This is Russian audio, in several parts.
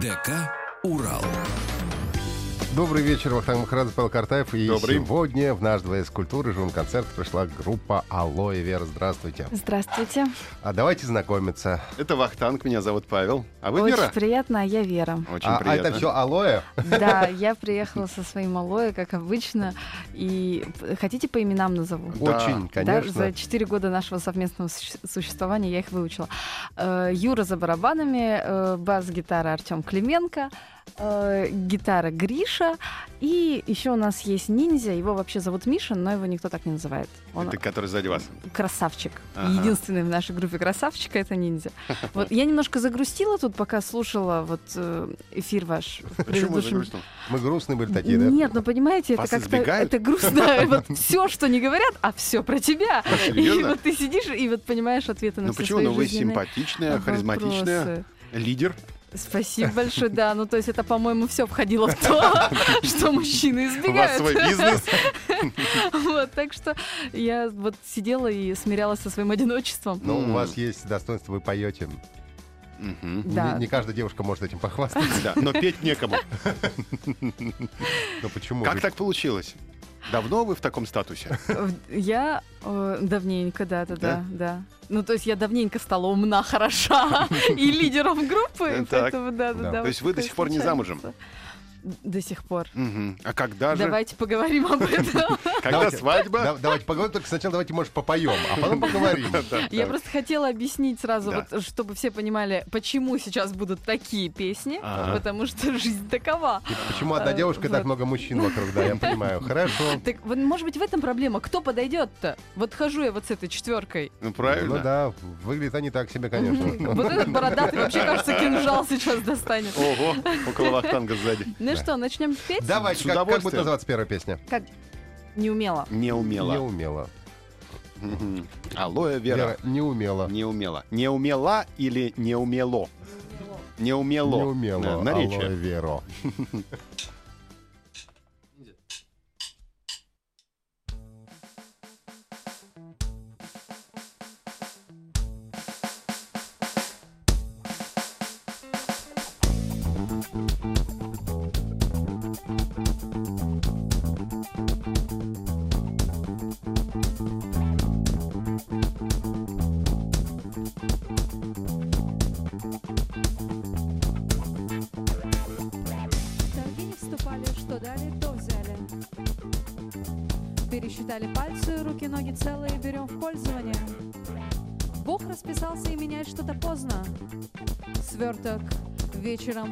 ДК «Урал». Добрый вечер, Вахтанг Махарадзе, Павел Картаев. И Добрый. сегодня в наш дворец культуры журнал-концерт пришла группа Алоэ Вера. Здравствуйте. Здравствуйте. А давайте знакомиться. Это Вахтанг, меня зовут Павел. А вы Очень Вера? приятно, а я Вера. Очень а, а приятно. это все Алоэ? Да, я приехала со своим алоэ, как обычно. И хотите по именам назову? Да. Очень, Да, конечно. за 4 года нашего совместного суще- существования я их выучила. Э, Юра за барабанами, э, бас-гитара Артем Клименко, э, гитара Гриша, и еще у нас есть ниндзя, его вообще зовут Миша, но его никто так не называет. Он Это который сзади вас. красавчик. Ага. Единственный в нашей группе красавчика это ниндзя. Вот я немножко загрустила тут, пока слушала вот э, эфир ваш. Почему предыдущем- загрустил? Мы грустные были такие, да? Нет, ну понимаете, это как-то это грустно. Вот все, что не говорят, а все про тебя. И вот ты сидишь и вот понимаешь ответы на Ну все почему? свои Ну вы жизненные симпатичная, харизматичная, лидер. Спасибо большое, да. Ну, то есть это, по-моему, все входило в то, что мужчины У вас избегают. свой бизнес. Вот, так что я вот сидела и смирялась со своим одиночеством. Но М. у вас есть достоинство, вы поете. Да. Не, не каждая девушка может этим похвастаться. Да, но петь некому. Но почему? Как так получилось? Давно вы в таком статусе? Я э, давненько, да, да, Да? да. Ну, то есть я давненько стала умна, хороша и лидером группы, поэтому да, да, Да. То есть вы до сих пор не замужем? До сих пор. Мгм. А когда же? Давайте поговорим об этом. Когда Давайте- свадьба? Да- давайте поговорим, только сначала давайте, может, попоем, а потом поговорим. Я просто хотела объяснить сразу, чтобы все понимали, почему сейчас будут такие песни, потому что жизнь такова. Почему одна Э, девушка так много мужчин вокруг, да, я понимаю. Хорошо. Так, вот, может быть, в этом проблема. Кто подойдет-то? Вот хожу я вот с этой четверкой. Ну Ну правильно. да, выглядят они так себе, конечно. Вот этот бородатый вообще, кажется, кинжал сейчас достанет. Ого, около Вахтанга сзади. Ну что, начнем петь? Давайте, С как, как будет называться первая песня? Не умела. Не Не умела. умела. Мгм. Алоэ Вера. Вера, не умела. Не умела. Не умела или не умело? Не умело. Не умела. Да, Алоэ Наречие. Веро.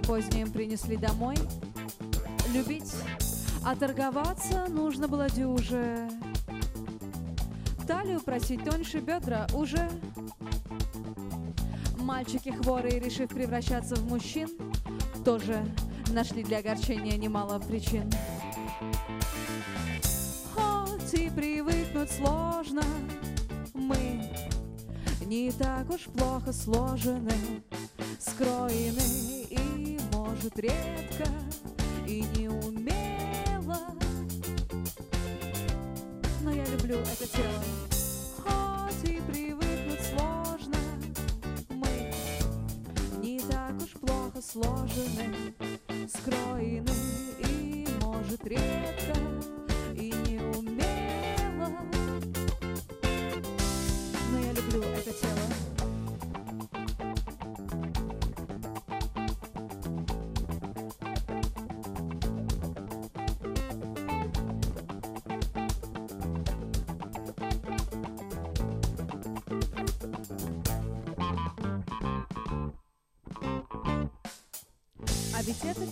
вечером поздним принесли домой. Любить, а торговаться нужно было дюже. Талию просить тоньше бедра уже. Мальчики хворые, решив превращаться в мужчин, тоже нашли для огорчения немало причин. Хоть и привыкнуть сложно, мы не так уж плохо сложены, скроены может, редко и неумело. Но я люблю это тело. Хоть и привыкнуть сложно, мы не так уж плохо сложены, скроены и, может, редко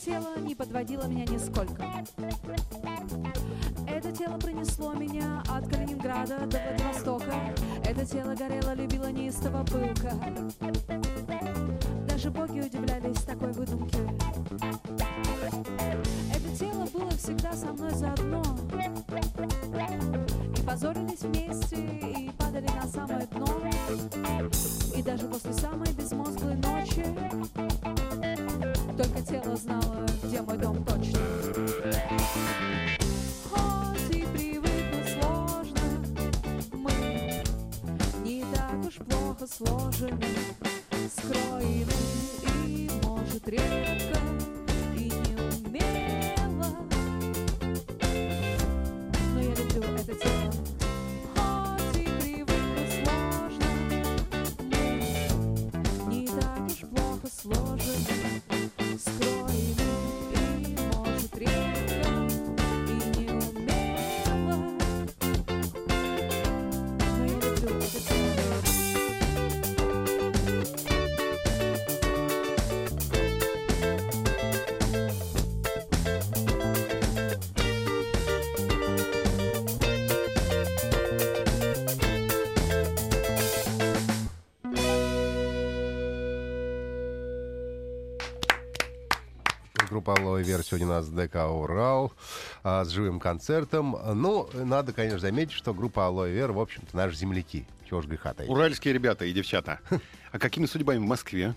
тело не подводило меня нисколько. Это тело пронесло меня от Калининграда до Владивостока. Это тело горело, любило неистово пылко. такой выдумки. Это тело было всегда со мной заодно. И позорились вместе, и падали на самое дно. И даже после самой безмозглой ночи Только тело знало, где мой дом точно. Хоть и привыкнуть сложно, мы не так уж плохо сложены, скроены и, может, редко и неумело. Но я люблю это тело. Группа Алоэ Вера сегодня у нас ДК Урал а, с живым концертом. Ну, надо, конечно, заметить, что группа Алоэ Вера, в общем-то, наши земляки. Чего ж греха таить. Уральские ребята и девчата. А какими судьбами в Москве?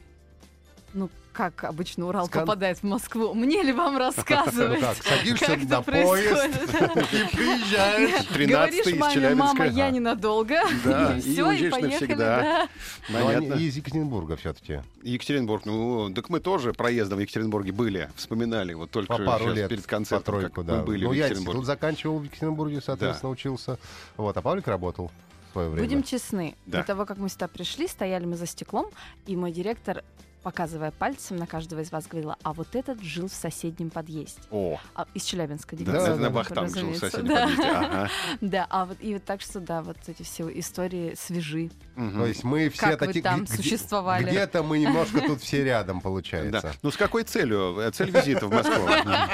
Ну, как обычно Урал Скан- попадает в Москву? Мне ли вам рассказывать? Ну как, садишься как на происходит? И приезжаешь. 13 Говоришь маме, мама, я ненадолго. Да, и и все, и уезжаешь поехали, навсегда. да. Ну, они Понятно. из Екатеринбурга все-таки. Екатеринбург, ну, так мы тоже проездом в Екатеринбурге были, вспоминали, вот только По пару лет. перед По концертом, тройку, как да. мы были ну, в я Екатеринбурге. институт заканчивал в Екатеринбурге, соответственно, учился. Вот, а Павлик работал в свое время. Будем честны. Да. До того, как мы сюда пришли, стояли мы за стеклом, и мой директор, показывая пальцем на каждого из вас, говорила, а вот этот жил в соседнем подъезде. О, А, из Челябинска, да, это на да, Бахтанг жил в соседнем Да. подъезде. Ага. Да, а вот и вот так что, да, вот эти все истории свежи. То есть мы все Как вы такие... там где- существовали? Где-то мы немножко тут все рядом, Да. получается. Ну, с какой целью? Цель визита в Москву?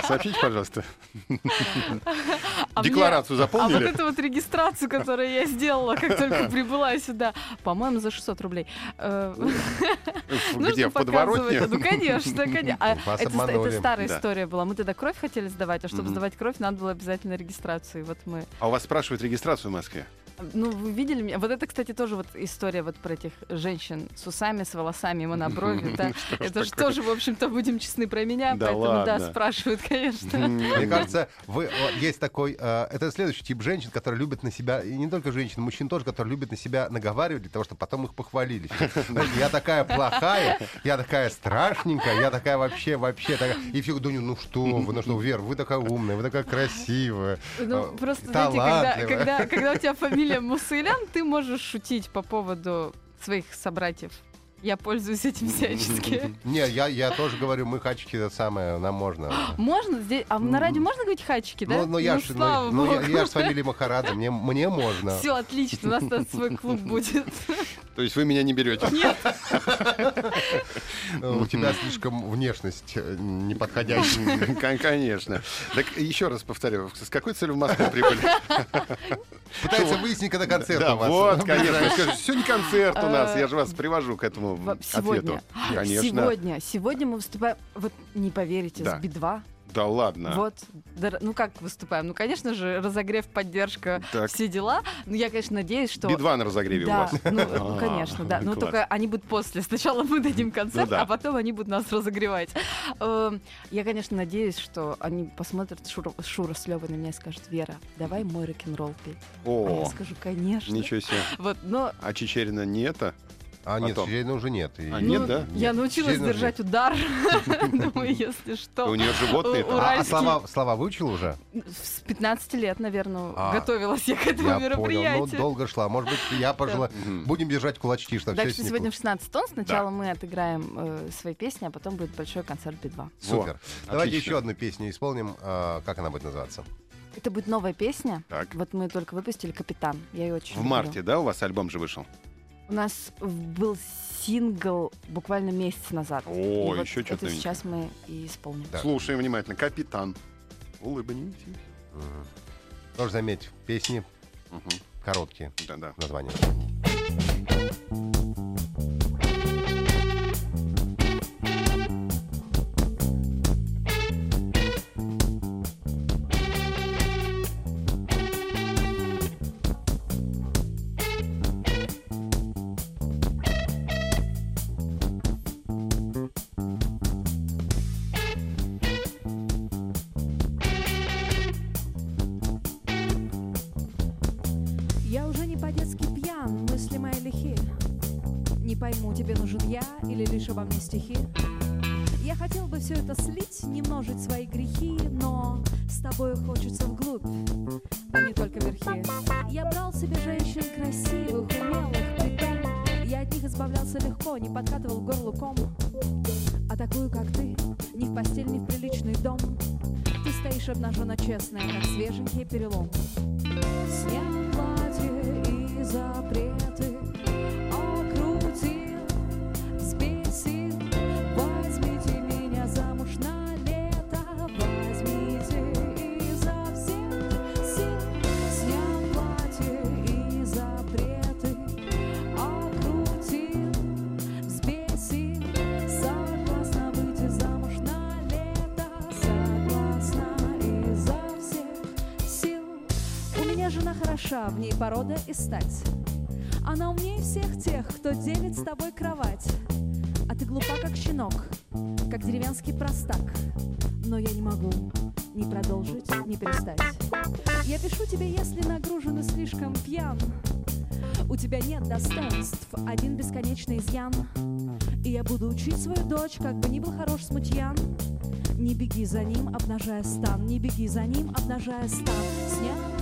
Сообщите, пожалуйста. А мне- Декларацию А вот заполнили? эту вот регистрацию, которую я сделала, как только прибыла сюда, по-моему, за 600 рублей. Э, Где, подворотне? Ну, конечно, конечно. А это, это старая Да. история была. Мы тогда кровь хотели сдавать, а чтобы Мгм. сдавать кровь, надо было обязательно регистрацию. И вот мы... А у вас спрашивают регистрацию в Москве? Ну, вы видели меня? Вот это, кстати, тоже вот история вот про этих женщин с усами, с волосами и монобровью. да. Это же тоже, в общем-то, будем честны про меня, Да поэтому, да, спрашивают, конечно. Мне кажется, вы, есть такой, э, это следующий тип женщин, которые любят на себя, и не только женщин, мужчин тоже, которые любят на себя наговаривать для того, чтобы потом их похвалили. Я такая плохая, я такая страшненькая, я такая вообще, вообще такая. И все думаю, ну что вы, ну что, Вер, вы такая умная, вы такая красивая. Ну, э, просто, знаете, когда, когда, когда у тебя фамилия Мусылян, ты можешь шутить по поводу своих собратьев. Я пользуюсь этим всячески. Не, я, я тоже говорю, мы хачики, это самое, нам можно. Можно здесь... А на радио можно говорить хачики, да? Ну, ну, я ж, ну, слава ну, я, я ж с фамилией Махарадзе, мне, мне можно. Все отлично, у нас там свой клуб будет. То есть вы меня не берете? Нет, У тебя слишком внешность э, неподходящая. Кон- Конечно. Так еще раз повторю, с какой целью в Москву прибыли? Пытается выяснить, когда концерт у вас. вот, конечно. Сегодня концерт у нас, я же вас привожу к этому Во- ответу. сегодня. Конечно. Сегодня, сегодня мы выступаем, вот не поверите, Да. с Би-2. Да ладно. Вот, да, ну как выступаем? Ну, конечно же, разогрев, поддержка, Так. все дела. Ну, я, конечно, надеюсь, что... Би-2 на разогреве у Да, вас. ну, А, конечно, да. Но класс. только они будут после. Сначала мы дадим концерт, Ну да. а потом они будут нас разогревать. Эм, Я, конечно, надеюсь, что они посмотрят Шура, Шура с Левой на меня и скажут, Вера, давай мой рок-н-ролл пей. А я О, скажу, конечно. ничего себе. Вот, но А Чечерина не это? А нет. Чечерина уже нет. И- А, ну, нет, да? я научилась уже держать удар. Думаю, если У что. нее животные У-. А, а слова, слова выучил уже? С 15 лет, наверное, А, готовилась я к этому понял, ну мероприятию. долго шла. Может быть, я пожила. Будем держать кулачки, чтобы Так все что сегодня в 16 тонн сначала мы отыграем э, свои песни, а потом будет большой концерт Би-2. Супер. Давайте еще одну песню исполним. А, Как она будет называться? Это будет новая песня. Так. Вот мы только выпустили «Капитан». Я ее очень В люблю. марте, да, у вас альбом же вышел? У нас был сингл буквально месяц назад. О, И вот еще что-то Это сейчас мы и исполним. Да. Слушаем внимательно. Капитан. Улыбнитесь. Мгм. Тоже заметь, песни Мгм. короткие Да-да. названия. Стихи. Я хотел бы все это слить, не множить свои грехи, но с тобой хочется вглубь, а не только верхи. Я брал себе женщин красивых, умелых, притом я от них избавлялся легко, не подкатывал к горлу ком. А такую, как ты, ни в постель, ни в приличный дом. Ты стоишь обнаженно честная, как свеженький перелом. Хороша, в ней порода и стать. Она умнее всех тех, кто делит с тобой кровать. А ты глупа, как щенок, как деревенский простак. Но я не могу ни продолжить, ни перестать. Я пишу тебе, если нагружен и слишком пьян. У тебя нет достоинств, один бесконечный изъян. И я буду учить свою дочь, как бы ни был хорош смутьян. Не беги за ним, обнажая стан, не беги за ним, обнажая стан. Снял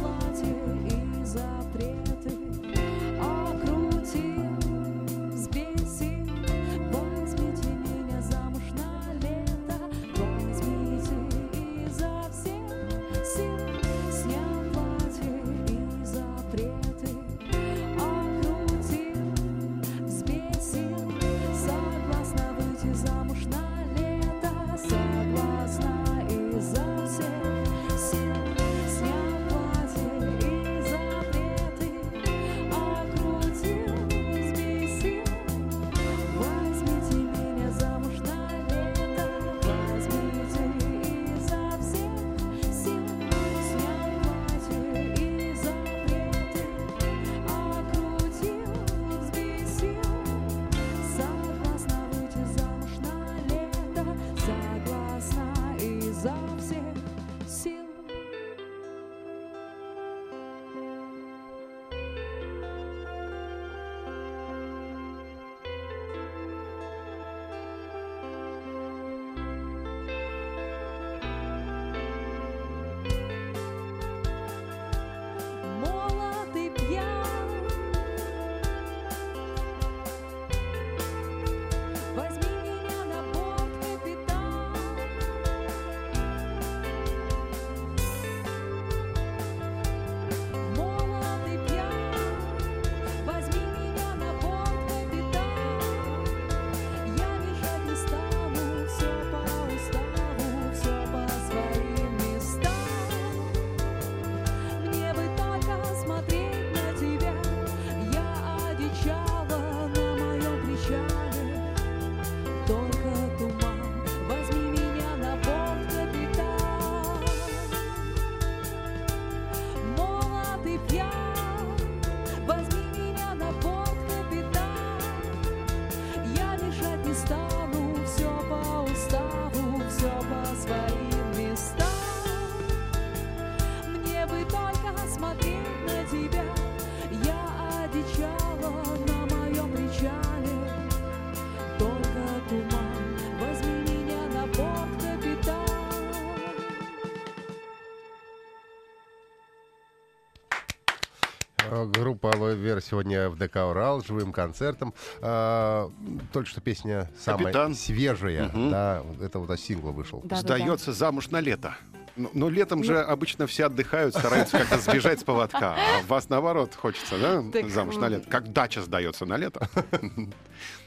Вера сегодня в ДК Урал живым концертом. А, Только что песня самая Капитан. свежая. Мгм. Да, это вот от сингла вышел. Да-да-да. Сдается замуж на лето. Ну, но летом же обычно все отдыхают, стараются как-то сбежать с поводка. А вас наоборот хочется, да? Так, Замуж на лето. Как дача сдается на лето.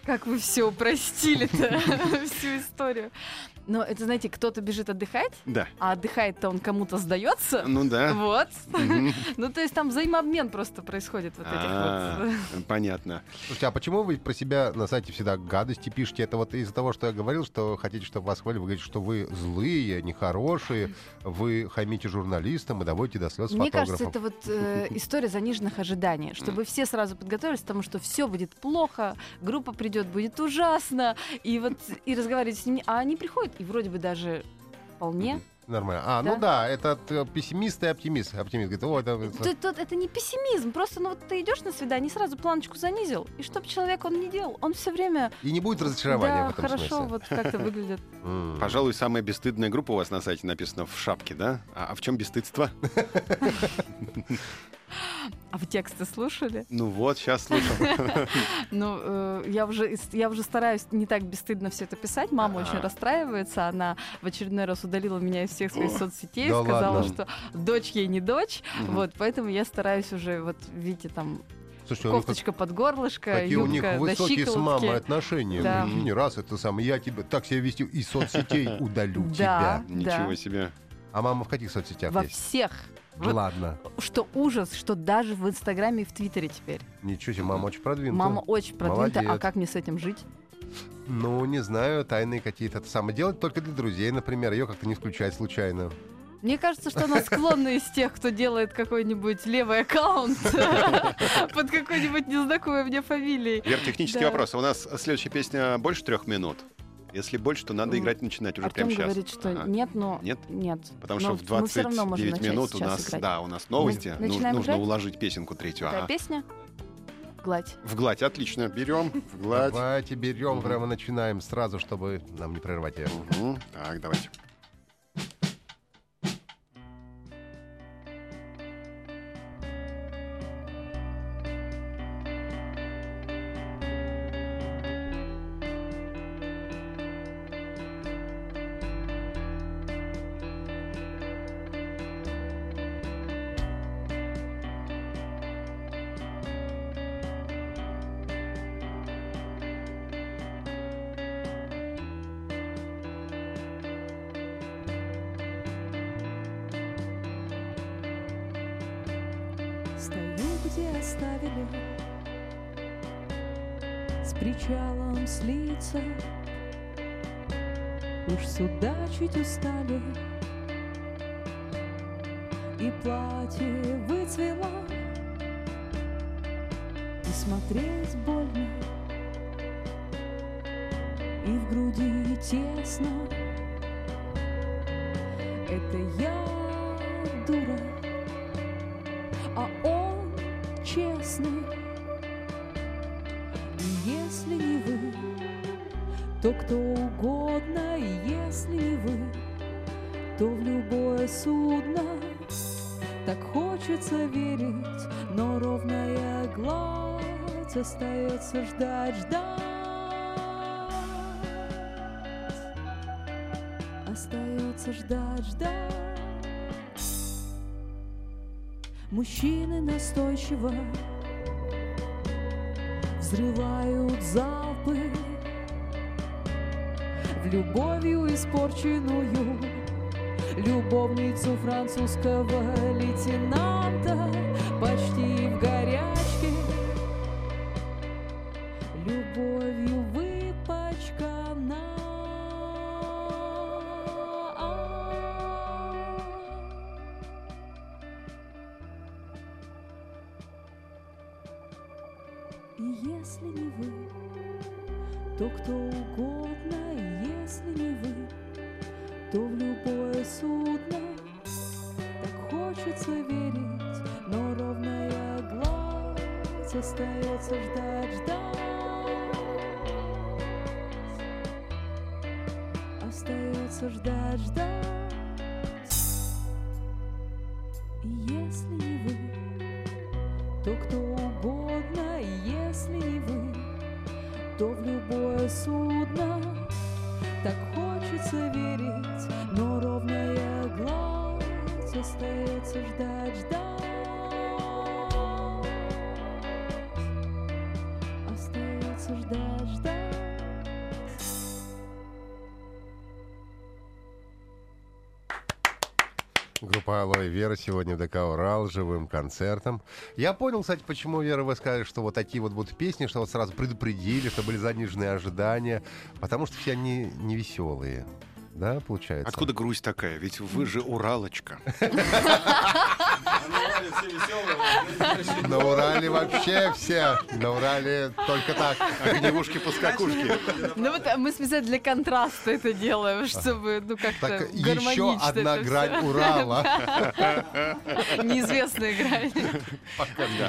Как вы все упростили-то, всю историю. Но это, знаете, кто-то бежит отдыхать, Да. а отдыхает-то он кому-то сдается. Ну да. Вот. Ну, то есть там взаимообмен просто происходит вот этих А, вот. Понятно. Слушайте, а почему вы про себя на сайте всегда гадости пишете? Это вот из-за того, что я говорил, что хотите, чтобы вас хвалили, вы говорите, что вы злые, нехорошие, вы хамите журналистам и доводите до слез Мне фотографов. кажется, это вот э, история заниженных ожиданий, чтобы все сразу подготовились к тому, что все будет плохо, группа придет, будет ужасно, и вот и разговаривать с ними, а они приходят и вроде бы даже вполне Нормально. А, Да. ну да, это э, пессимист и оптимист. Оптимист говорит, о, это... это- тут это не пессимизм, просто ну вот ты идешь на свидание, сразу планочку занизил, и чтоб человек он не делал, он все время И не будет разочарования да, в этом хорошо смысле. вот как-то выглядит. Пожалуй, самая бесстыдная группа у вас на сайте написана в шапке, да? А, а в чем бесстыдство? А вы тексты слушали? Ну вот, сейчас слушал. Ну, э, я уже я уже стараюсь не так бесстыдно все это писать. Мама очень расстраивается, она в очередной раз удалила меня из всех своих соцсетей, сказала, что дочь ей не дочь, вот, поэтому я стараюсь уже вот видите там Слушайте, них как- кофточка под горлышко, какие у них юбка до высокие с мамой отношения. Да. Прикинь, Не раз это самое, я тебя так себя вести из соцсетей удалю Да. тебя. Ничего себе. А мама в каких соцсетях Во есть? всех. Вот Ладно. что ужас, что даже в Инстаграме и в Твиттере теперь. Ничего себе, мама очень продвинутая. Мама очень продвинутая, а Молодец. как мне с этим жить? Ну, не знаю, тайные какие-то. Это самое делать только для друзей, например. Ее как-то не включать случайно. Мне кажется, что она склонна из тех, кто делает какой-нибудь левый аккаунт под какой-нибудь незнакомой мне фамилией. Вер, технический вопрос. У нас следующая песня больше трех минут. Если больше, то надо играть начинать уже Артем прямо сейчас. говорит, что Ага. нет, но Нет? нет. Потому Но что в мы всё равно можем 29 начать минут у нас, играть. да, у нас новости. Мы Ну- нужно играть? уложить песенку третью. Какая Ага. песня? Гладь. В гладь, отлично. Берем в гладь. Давайте берем, прямо начинаем сразу, чтобы нам не прервать ее. Так, давайте. Причалом слиться Уж судачить устали И платье выцвело. И смотреть больно. И в груди тесно. Это я кто угодно, если вы, то в любое судно так хочется верить, но ровная гладь остается ждать, ждать. Остается ждать, ждать. Мужчины настойчиво взрывают залпы любовью испорченную любовницу французского лейтенанта почти в горячке любовью выпачкана. И если не вы, то кто Алоэ Вера сегодня в ДК Урал живым концертом. Я понял, кстати, почему, Вера, вы сказали, что вот такие вот будут песни, что вот сразу предупредили, что были заниженные ожидания, потому что все они не веселые. Да, получается? Откуда грусть такая? Ведь вы же Уралочка. На Урале вообще все. На Урале только так. Огневушки-поскакушки. Ну вот а мы специально для контраста это делаем, чтобы ну как-то Так еще гармонично одна грань Урала. Неизвестная грань.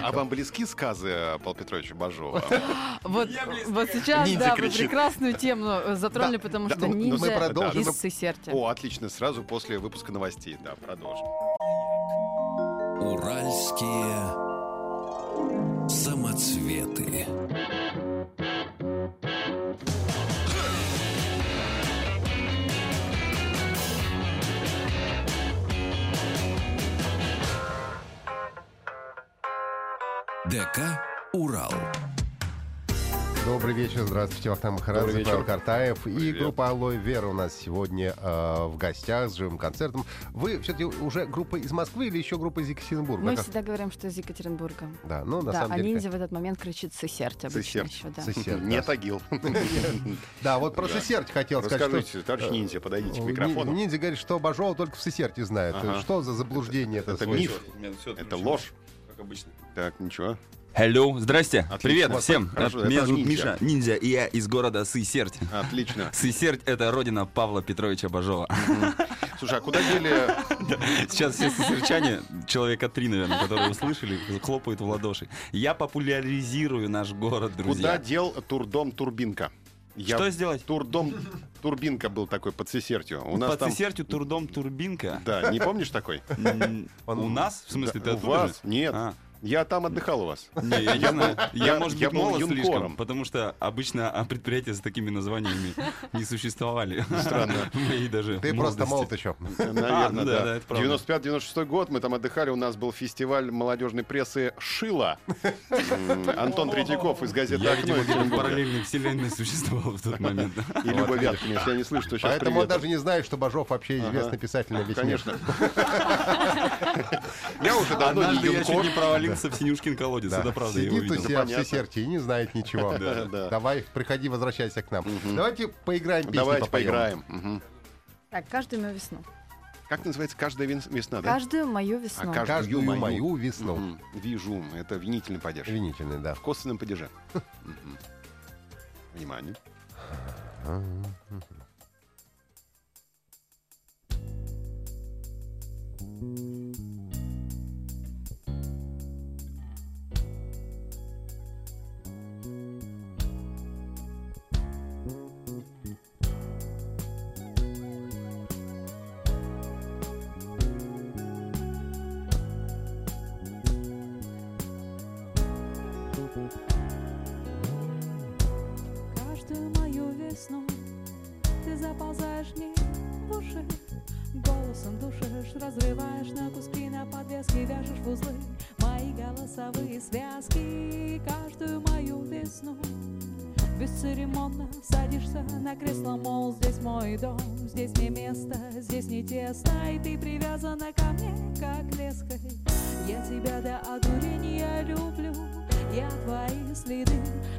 А вам близки сказы Павла Петровича Бажова? Вот, вот сейчас, да, вы прекрасную тему затронули, потому что ну, мы ниндзя из Сесерти. О, отлично, сразу после выпуска новостей. Да, продолжим. Уральские самоцветы. ДК «Урал». Добрый вечер, здравствуйте, Вахтанг Махарадзе. Павел Картаев и Привет. группа Алоэ Вера у нас сегодня э, в гостях с живым концертом. Вы все-таки уже группа из Москвы или еще группа из Екатеринбурга? Мы Как- всегда говорим, что из Екатеринбурга. Да, ну на да, самом а деле... ниндзя в этот момент кричит Сесерти обычно Сесерти. еще, да. Сесерти, Не. Тагил. Да, вот про Да. Сесерти хотел сказать. Расскажите, товарищ ниндзя, подойдите к микрофону. Ниндзя говорит, что Бажова только в Сесерти знает. Ага. Что за заблуждение это? Это миф. Это ложь. Как обычно. Так, ничего. Hello, здрасте. Отлично. Привет Вот, всем. хорошо, Меня зовут. Миша Ниндзя, и я из города Сысерть. Отлично. Сысерть — это родина Павла Петровича Бажова. Слушай, а куда дели... Сейчас все сысерчане, человека три, наверное, которые услышали, хлопают в ладоши. Я популяризирую наш город, Куда друзья. дел турдом Турбинка? Я- Что сделать? Турдом Турбинка был такой под Сесертью. У нас Под там... Сысертью турдом Турбинка. Да, не помнишь такой? У нас? В смысле, ты У вас? Нет. А. Я там отдыхал у вас. Не, я не знаю. я- Я, может я быть, был молод юнкором. слишком, потому что обычно а, предприятия с такими названиями не существовали. Странно. Мои даже Ты просто молод еще. Наверное, ну да, да. да, это правда. 95-96 год, мы там отдыхали, у нас был фестиваль молодежной прессы «Шила». Антон Третьяков из газеты Я, «Окно» видимо, из где-то в Екатеринбурга. параллельной вселенной существовал в тот момент. И Люба Вяткина, если я не слышу, что сейчас Поэтому он даже не знает, что Бажов вообще известный писатель на весь мир. Конечно. Я уже давно не я юнкор. Провалился в Синюшкин колодец, Да. это правда, я Сидит у себя в. Сесерти и не знает ничего. Да, да. Давай, приходи, возвращайся к нам. Давайте поиграем Давайте поиграем. Так, каждую мою весну. Как называется каждая весна, да? Каждую мою весну. А каждую Каждую мою. мою весну. Мгм. Вижу. Это винительный падеж. Винительный, да. В косвенном падеже. Внимание. Каждую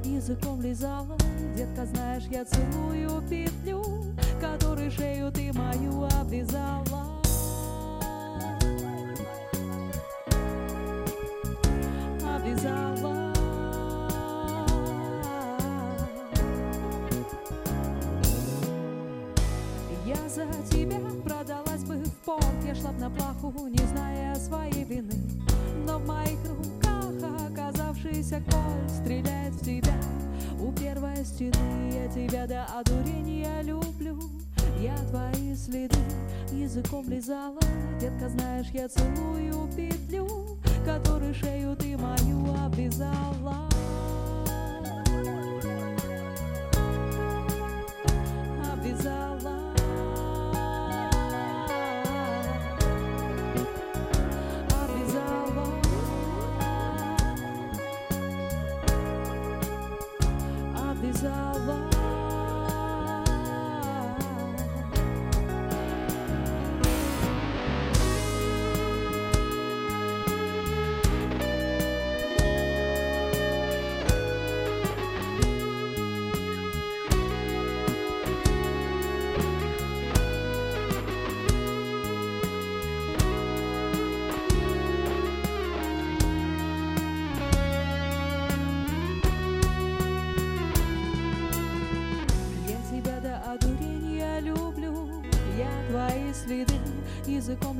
языком лизала. Детка, знаешь, я целую петлю, которой шею ты мою обвязала. Обвязала. Я за тебя продалась бы в порт Я шла б на плаху, не зная своей вины Но в моих руках оказавшийся кольт тебя до одурения люблю Я твои следы языком лизала Детка, знаешь, я целую петлю Которой шею ты мою обвязала.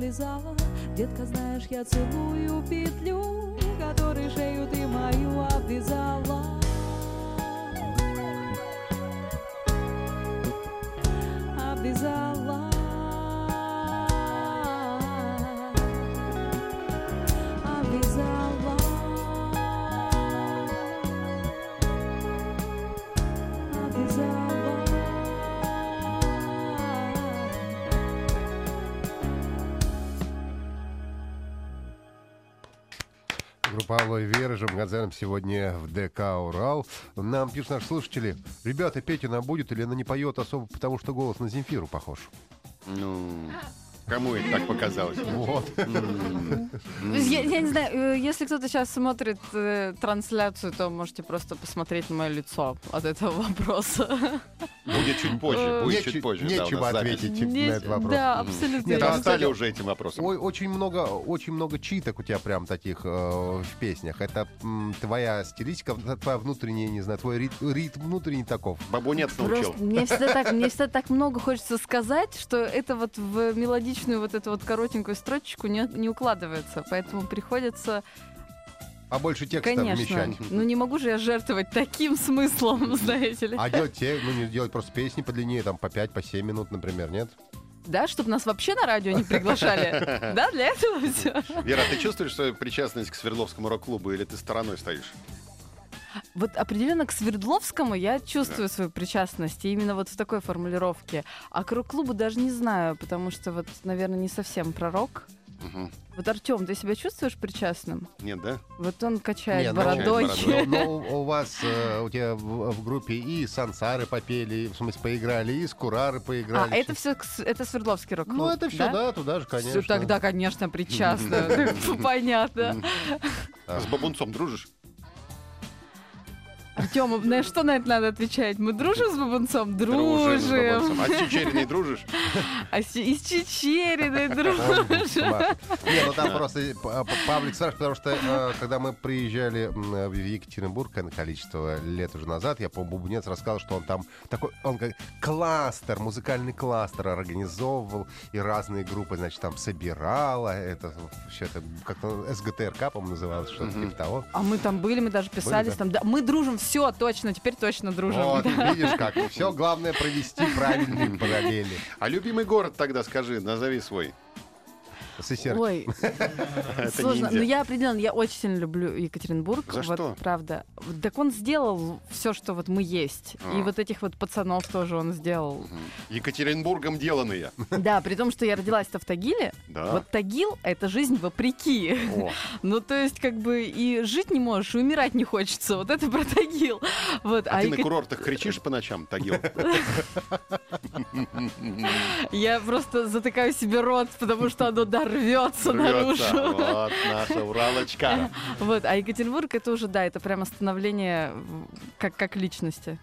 Лизала. Детка, знаешь, я целую петлю, которой шею ты мою. Обвязала. Вера Жамгадзеном сегодня в ДК «Урал». Нам пишут наши слушатели, ребята, петь она будет или она не поет особо, потому что голос на Земфиру похож? Ну, кому это так показалось? Вот. Я, я не знаю, э, если кто-то сейчас смотрит э, трансляцию, то можете просто посмотреть на мое лицо от этого вопроса. Будет чуть позже, будет Нече- чуть позже. да, у нас Нечего запись. ответить на Не- этот вопрос. Да, абсолютно. Нет, а, верно. Достали кстати, уже этим вопросом. Ой, очень много, очень много читок у тебя прям таких э, в песнях. Это м, твоя стилистика, твоя внутренняя, не знаю, твой ритм, ритм внутренний таков. Бабунец научил. Просто мне всегда, так, мне всегда так много хочется сказать, что это вот в мелодичную вот эту вот коротенькую строчечку не, не укладывается. Поэтому приходится, А больше текста конечно, вмещать. ну не могу же я жертвовать таким смыслом, знаете ли. А делать те, ну не делать просто песни подлиннее, там по 5, по 7 минут, например, нет? Да, чтобы нас вообще на радио не приглашали. Да, для этого все. Вера, ты чувствуешь свою причастность к Свердловскому рок-клубу или ты стороной стоишь? Вот определенно к Свердловскому я чувствую свою причастность, и именно вот в такой формулировке. А к рок-клубу даже не знаю, потому что вот, наверное, не совсем пророк. Мгм. Вот, Артем, ты себя чувствуешь причастным? Нет, да? Вот он качает Не, ну, бородой. качает Но, но у у вас, э, у тебя в, в группе и сансары попели, в смысле поиграли, и скурары А, поиграли. это все это Свердловский рок Ну, это все, да, туда же, конечно. Всё, тогда, конечно, причастна. Понятно. Да. С бабунцом дружишь? Артем, на что на это надо отвечать? Мы дружим с Бабунцом? с Дружим. бабунцом. А с Чечериной дружишь? А с и с Чечериной дружим. с. Не, ну там просто э, П- Павлик спрашивает, потому что э, когда мы приезжали в Екатеринбург, количество лет уже назад, я, по-моему, Бубнец рассказал, что он там такой, он как кластер, музыкальный кластер организовывал, и разные группы, значит, там собирал, а это это как-то СГТРК, по-моему, называлось, что-то типа того. А мы там были, мы даже писались там. Мы дружим, все, точно, теперь точно дружим. Вот, видишь как, все главное провести правильные параллели. А любимый город тогда скажи, назови свой. СССР. Ой, сложно. Но я определенно, я очень сильно люблю Екатеринбург. За вот, что? Правда. Так он сделал все, что вот мы есть. А. И вот этих вот пацанов тоже он сделал. Екатеринбургом деланные. Да, при том, что я родилась-то в Тагиле. Да. Вот Тагил — это жизнь вопреки. О, Ну, то есть, как бы и жить не можешь, и умирать не хочется. Вот это про Тагил. Вот. а ты на Ека- курортах кричишь по ночам, Тагил? Я просто затыкаю себе рот, потому что оно дорвется Рвется. наружу. Вот наша Уралочка. Вот, а Екатеринбург это уже, да, это прям становление как, как личности.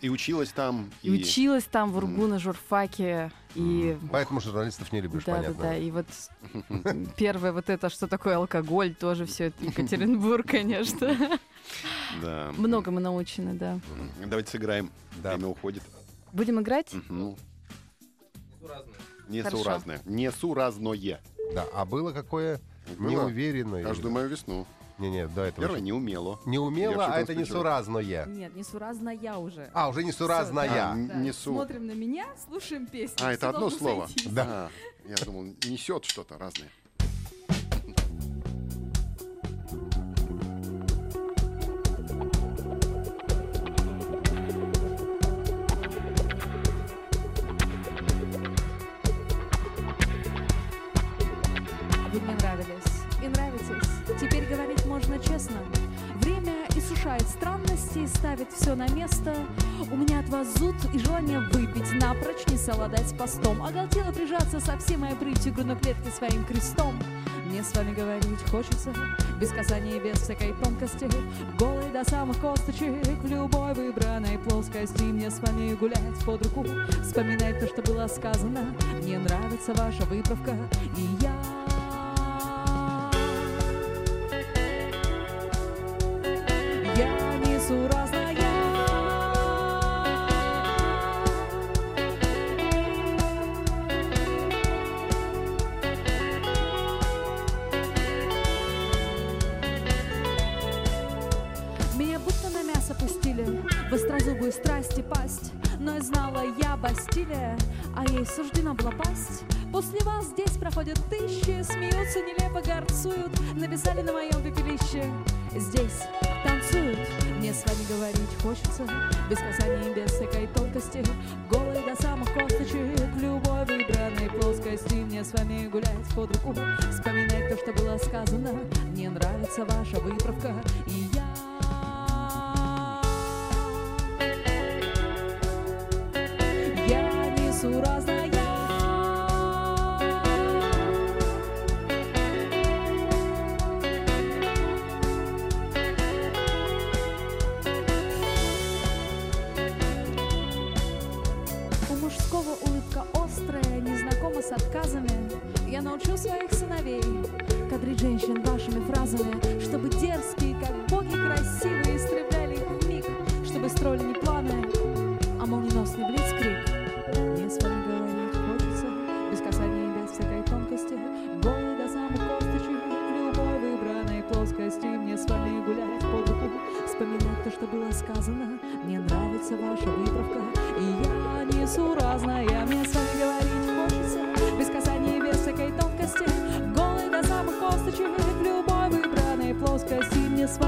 И училась там. И училась там в Ургу на журфаке, и... Поэтому журналистов не любишь, Да, да, понятно. да, и вот первое вот это, что такое алкоголь, тоже все это Екатеринбург, конечно. Да. Много мы научены, да. Давайте сыграем. Да. Время уходит. Будем играть? Хорошо. Несуразное. Несуразное. Да, а было какое Было неуверенное. Каждую мою весну. Не-не, до этого. Первое не умело. Не Я умело, а это несуразное. Нет, несуразная уже. А, уже несуразная. А, Да, несу. Смотрим на меня, слушаем песню. А, это одно слово. сойтись. Да. А, я думал, несет что-то разное. Честно. Время иссушает странности, ставит все на место. У меня от вас зуд и желание выпить напрочь, не совладать постом. Оголтело прижаться со всей моей прытью грудной клетки своим крестом. Мне с вами говорить хочется, без касания и без всякой тонкости. Голый до самых косточек, в любой выбранной плоскости. Мне с вами гулять под руку, вспоминать то, что было сказано. Мне нравится ваша выправка, и Я говорить хочется, научу своих сыновей кадрить женщин вашими фразами, чтобы дерзкие, как боги красивые, истребляли их в миг, чтобы строили не планы, а молниеносный блицкрик. Мне с вами говорить хочется, без касания и без всякой тонкости, голый до самых косточек, в любой выбранной плоскости. Мне с вами гулять под руку, вспоминать то, что было сказано. Мне нравится ваша выправка, и я несу разное. Мне с вами говорить хочется, без касания и без всякой тонкости, голый до самых косточек, в любой выбранной плоскости. Мне с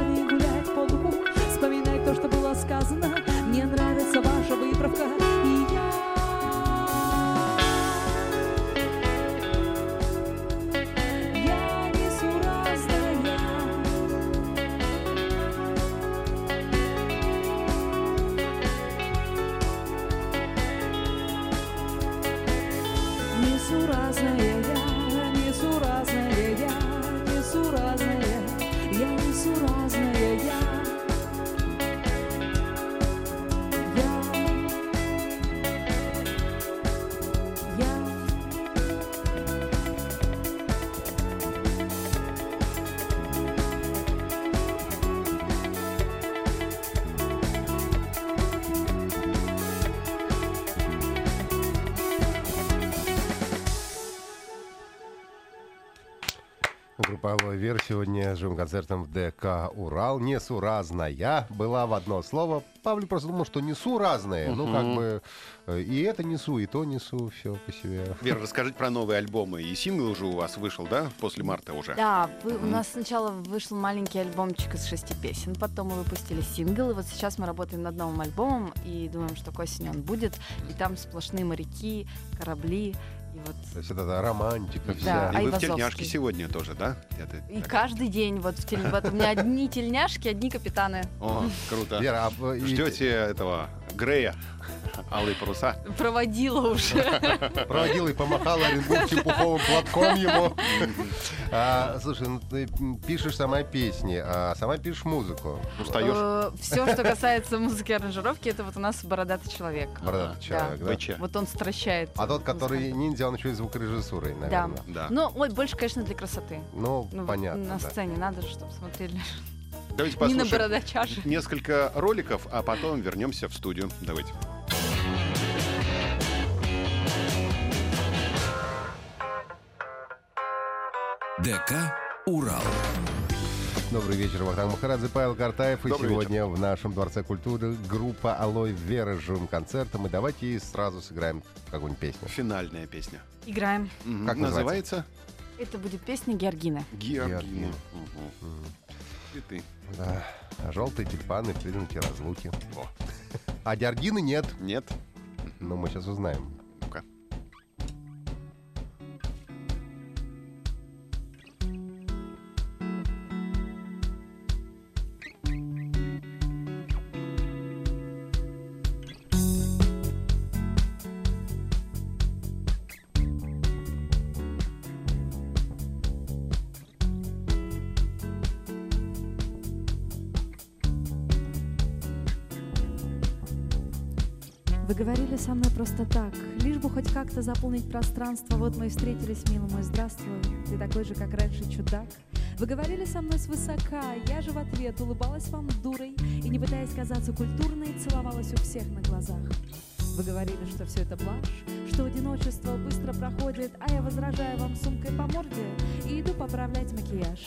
Алоэ Вера сегодня с живым концертом в ДК «Урал». Несу разная. Была в одно слово. Павлик просто думал, что несу разные. Ну, как бы э, и это несу, и то несу. Все по себе. Вера, расскажите про новые альбомы. И сингл уже у вас вышел, да? После марта уже. Да, вы- у нас сначала вышел маленький альбомчик из шести песен, потом мы выпустили сингл, и вот сейчас мы работаем над новым альбомом и думаем, что к осени он будет, и там сплошные моряки, корабли, вот То есть это, романтика Да, И вся. а вы в Айвазовский. тельняшке сегодня тоже, да? Это и так- каждый день вот в вот у меня одни тельняшки, одни капитаны. О, круто. Вера, а, и- Ждете этого Грея, Алые паруса? Проводила уже. проводила и помахала Оренбургским пуховым платком ему. А, слушай, ну ты пишешь сама песни, а сама пишешь музыку. Устаешь? Все, что касается музыки и аранжировки, это вот у нас бородатый человек. Бородатый человек, да? ВЧ. Вот он стращает. А тот, который ниндзя, он еще и звукорежиссурой, наверное. Да. Ну, ой, больше, конечно, для красоты. Ну, Ну, понятно. На сцене надо же, чтобы смотрели Давайте послушаем бородача несколько роликов, а потом вернемся в студию. Давайте. ДК «Урал». Добрый вечер, Вахтанг Махарадзе, Павел Картаев. И Добрый сегодня в нашем Дворце культуры группа «Алой Вера» с живым концертом. И давайте сразу сыграем какую-нибудь песню. Финальная песня. Играем. Мгм. Как называется? Это будет песня Георгины. Георгина. Георгина. Мгм. Цветы. Да. Желтые тюльпаны, признаки разлуки. Во. А Георгины нет. Нет? Но мы сейчас узнаем. Вы говорили со мной просто так, лишь бы хоть как-то заполнить пространство. Вот мы и встретились, милый мой, здравствуй. Ты такой же, как раньше, чудак. Вы говорили со мной свысока, я же в ответ улыбалась вам дурой и, не пытаясь казаться культурной, целовалась у всех на глазах. Вы говорили, что все это блажь, что одиночество быстро проходит, а я возражаю вам сумкой по морде и иду поправлять макияж.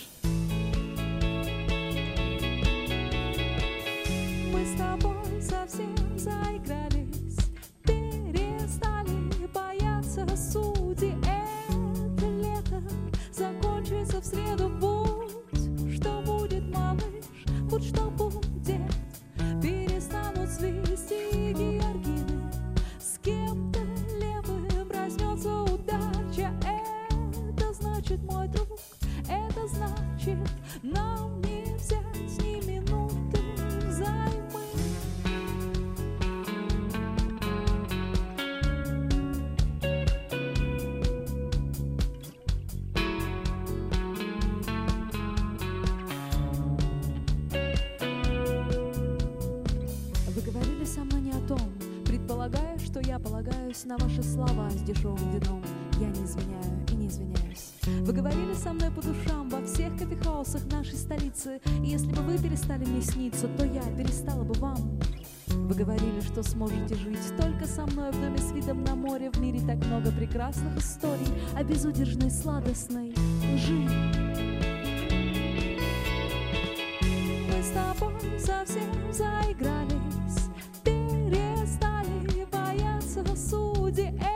Том, предполагая, что я полагаюсь на ваши слова с дешевым вином. Я не извиняю и не извиняюсь. Вы говорили со мной по душам во всех кофехаусах нашей столицы. И если бы вы перестали мне сниться, то я перестала бы вам. Вы говорили, что сможете жить только со мной в доме с видом на море. В мире так много прекрасных историй о безудержной сладостной лжи. de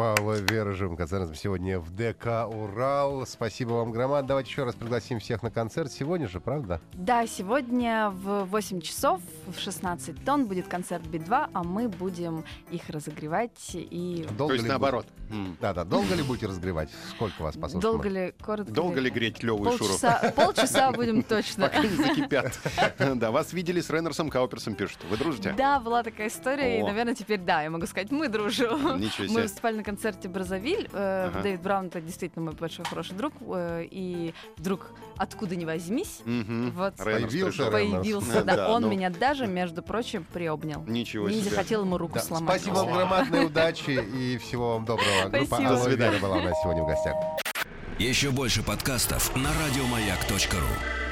Вера Жим концертом сегодня в ДК «Урал». Спасибо вам, громад. Давайте еще раз пригласим всех на концерт. Сегодня же, правда? Да, сегодня в 8 часов в 16 тонн будет концерт Би-2, а мы будем их разогревать и... То Долго есть ли наоборот. будет- Да-да, долго ли будете разогревать? Сколько вас послушать? Долго ли, коротко Долго ли греть Леву и Шуру? Полчаса, будем точно. Пока не закипят. Да, вас видели с Рейнерсом Кауперсом, пишут. Вы дружите? Да, была такая история, и, наверное, теперь да, я могу сказать, мы дружим. Ничего Мы себе. выступали на концерте Бразовиль. э, Ага. Дэвид Браун это действительно мой большой хороший друг. э, И вдруг откуда ни возьмись, Мгм. вот Появился появился. Да, Да, он ну. меня даже, между прочим, приобнял. Ничего Не себе. захотел ему руку Да, сломать. Спасибо вам, громадной удачи и всего вам доброго. Группа Спасибо. «Алоэ Вера» была у нас сегодня в гостях. Еще больше подкастов на радиомаяк.ру.